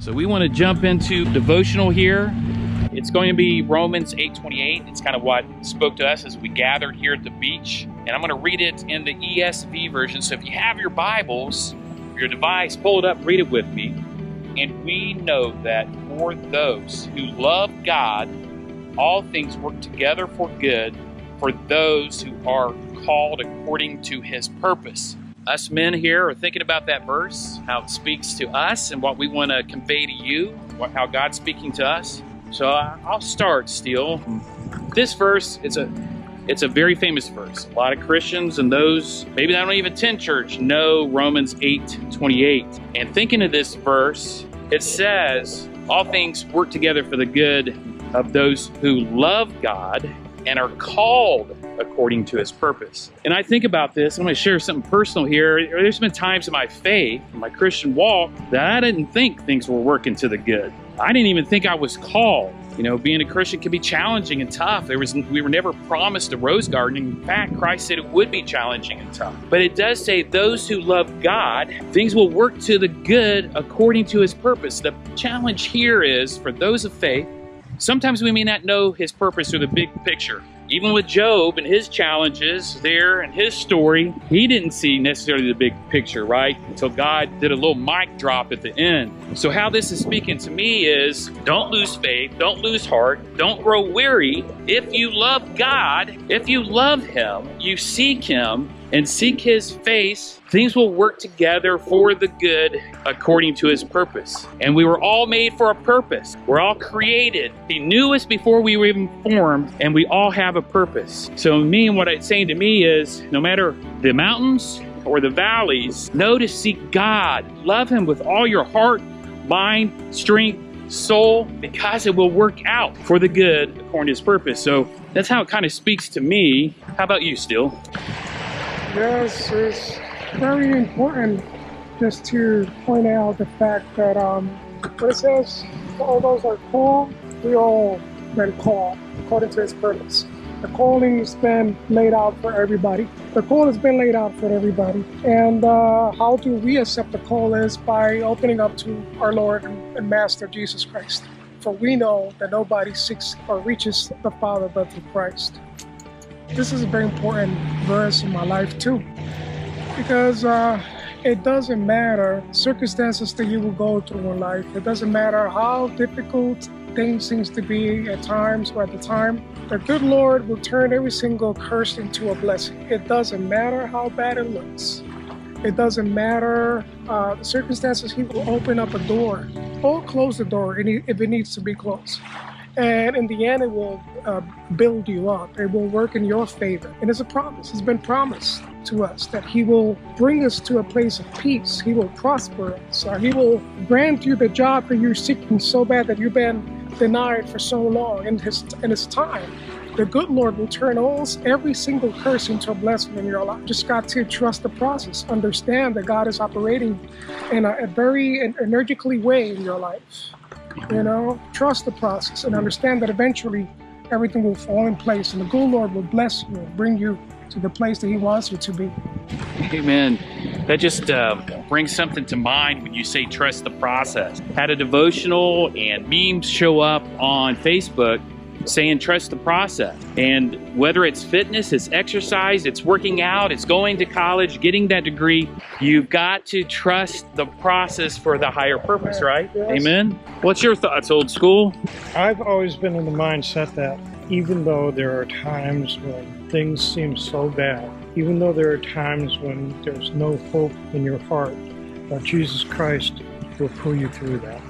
So we want to jump into devotional here. It's going to be Romans 8:28. It's kind of what spoke to us as we gathered here at the beach. And I'm going to read it in the ESV version. So if you have your Bibles, your device, pull it up, read it with me. And we know that for those who love God, all things work together for good for those who are called according to his purpose. Us men here are thinking about that verse, how it speaks to us and what we want to convey to you, what, how God's speaking to us. So uh, I'll start still. This verse, it's a it's a very famous verse. A lot of Christians and those maybe that don't even attend church know Romans 8 28. And thinking of this verse, it says, All things work together for the good of those who love God and are called according to his purpose. And I think about this, I'm going to share something personal here. There's been times in my faith, in my Christian walk, that I didn't think things were working to the good. I didn't even think I was called. You know, being a Christian can be challenging and tough. There was we were never promised a rose garden. In fact, Christ said it would be challenging and tough. But it does say those who love God, things will work to the good according to his purpose. The challenge here is for those of faith, sometimes we may not know his purpose or the big picture. Even with Job and his challenges there and his story, he didn't see necessarily the big picture, right? Until God did a little mic drop at the end. So, how this is speaking to me is don't lose faith, don't lose heart, don't grow weary. If you love God, if you love Him, you seek Him, and seek his face, things will work together for the good according to his purpose. And we were all made for a purpose. We're all created. He knew us before we were even formed, and we all have a purpose. So me and what it's saying to me is no matter the mountains or the valleys, know to seek God. Love him with all your heart, mind, strength, soul, because it will work out for the good according to his purpose. So that's how it kind of speaks to me. How about you, Still? Yes, it's very important just to point out the fact that um, when it says all those are called, we all been called according to His purpose. The calling has been laid out for everybody. The call has been laid out for everybody. And uh, how do we accept the call is by opening up to our Lord and Master Jesus Christ. For we know that nobody seeks or reaches the Father but through Christ. This is a very important verse in my life too, because uh, it doesn't matter circumstances that you will go through in life. It doesn't matter how difficult things seems to be at times or at the time. The good Lord will turn every single curse into a blessing. It doesn't matter how bad it looks. It doesn't matter uh, the circumstances. He will open up a door or close the door if it needs to be closed. And in the end, it will uh, build you up. It will work in your favor. And it's a promise. It's been promised to us that He will bring us to a place of peace. He will prosper us. Or he will grant you the job that you're seeking so bad that you've been denied for so long. In His, in his time, the good Lord will turn all, every single curse into a blessing in your life. Just got to trust the process. Understand that God is operating in a, a very energically way in your life. You know, trust the process and understand that eventually everything will fall in place and the good Lord will bless you and bring you to the place that He wants you to be. Amen. That just uh, brings something to mind when you say trust the process. Had a devotional and memes show up on Facebook saying trust the process. And whether it's fitness, it's exercise, it's working out, it's going to college, getting that degree, you've got to trust the process for the higher purpose, right? Yes. Amen. What's your thoughts, old school? I've always been in the mindset that even though there are times when things seem so bad, even though there are times when there's no hope in your heart, that Jesus Christ will pull you through that.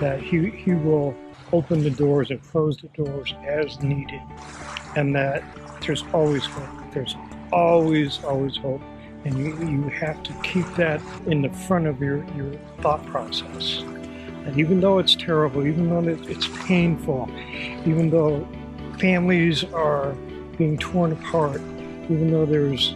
That He, he will open the doors and close the doors as needed, and that there's always hope. There's always, always hope. And you, you have to keep that in the front of your, your thought process. And even though it's terrible, even though it's painful, even though families are being torn apart, even though there's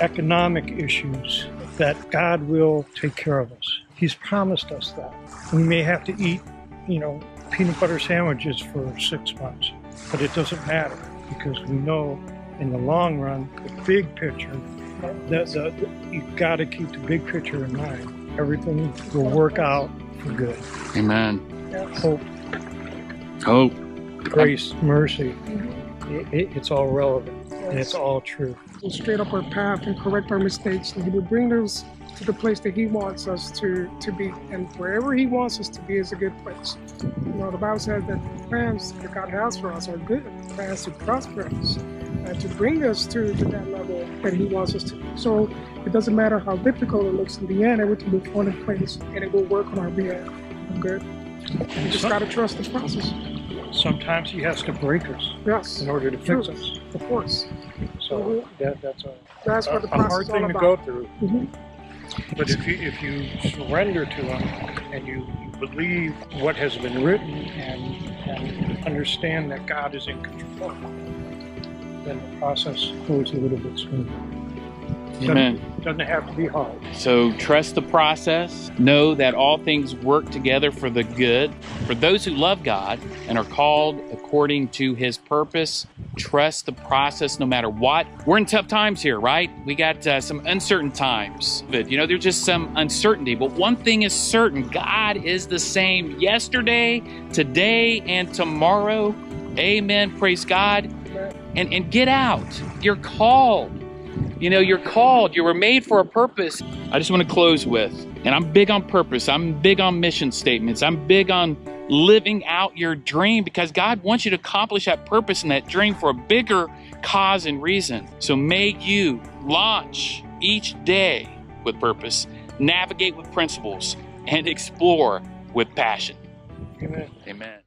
economic issues, that God will take care of us. He's promised us that. We may have to eat, you know, peanut butter sandwiches for six months. But it doesn't matter because we know in the long run, the big picture, that the, you've got to keep the big picture in mind. Everything will work out for good. Amen. Hope, Hope. grace, mercy. It, it, it's all relevant and it's all true. Go straight up our path and correct our mistakes, and He will bring us to the place that He wants us to to be. And wherever He wants us to be is a good place. You know, the Bible says that the plans that God has for us are good, plans to prosper us and to bring us to, to that level that He wants us to. So it doesn't matter how difficult it looks in the end, everything will fall in place and it will work on our behalf. Good. You just gotta trust the process. Sometimes he has to break us Yes, in order to fix True. us. of course. So that, that's a, That's a, a hard thing to go through. Mhm. But if you if you surrender to him and you, you believe what has been written and, and understand that God is in control, then the process goes a little bit smoother. Amen. Doesn't have to be hard. So trust the process. Know that all things work together for the good. For those who love God and are called according to his purpose, trust the process no matter what. We're in tough times here, right? We got uh, some uncertain times. But, you know, there's just some uncertainty. But one thing is certain God is the same yesterday, today, and tomorrow. Amen. Praise God. And, and get out. You're called. You know, you're called, you were made for a purpose. I just want to close with, and I'm big on purpose, I'm big on mission statements, I'm big on living out your dream because God wants you to accomplish that purpose and that dream for a bigger cause and reason. So may you launch each day with purpose, navigate with principles, and explore with passion. Amen. Amen.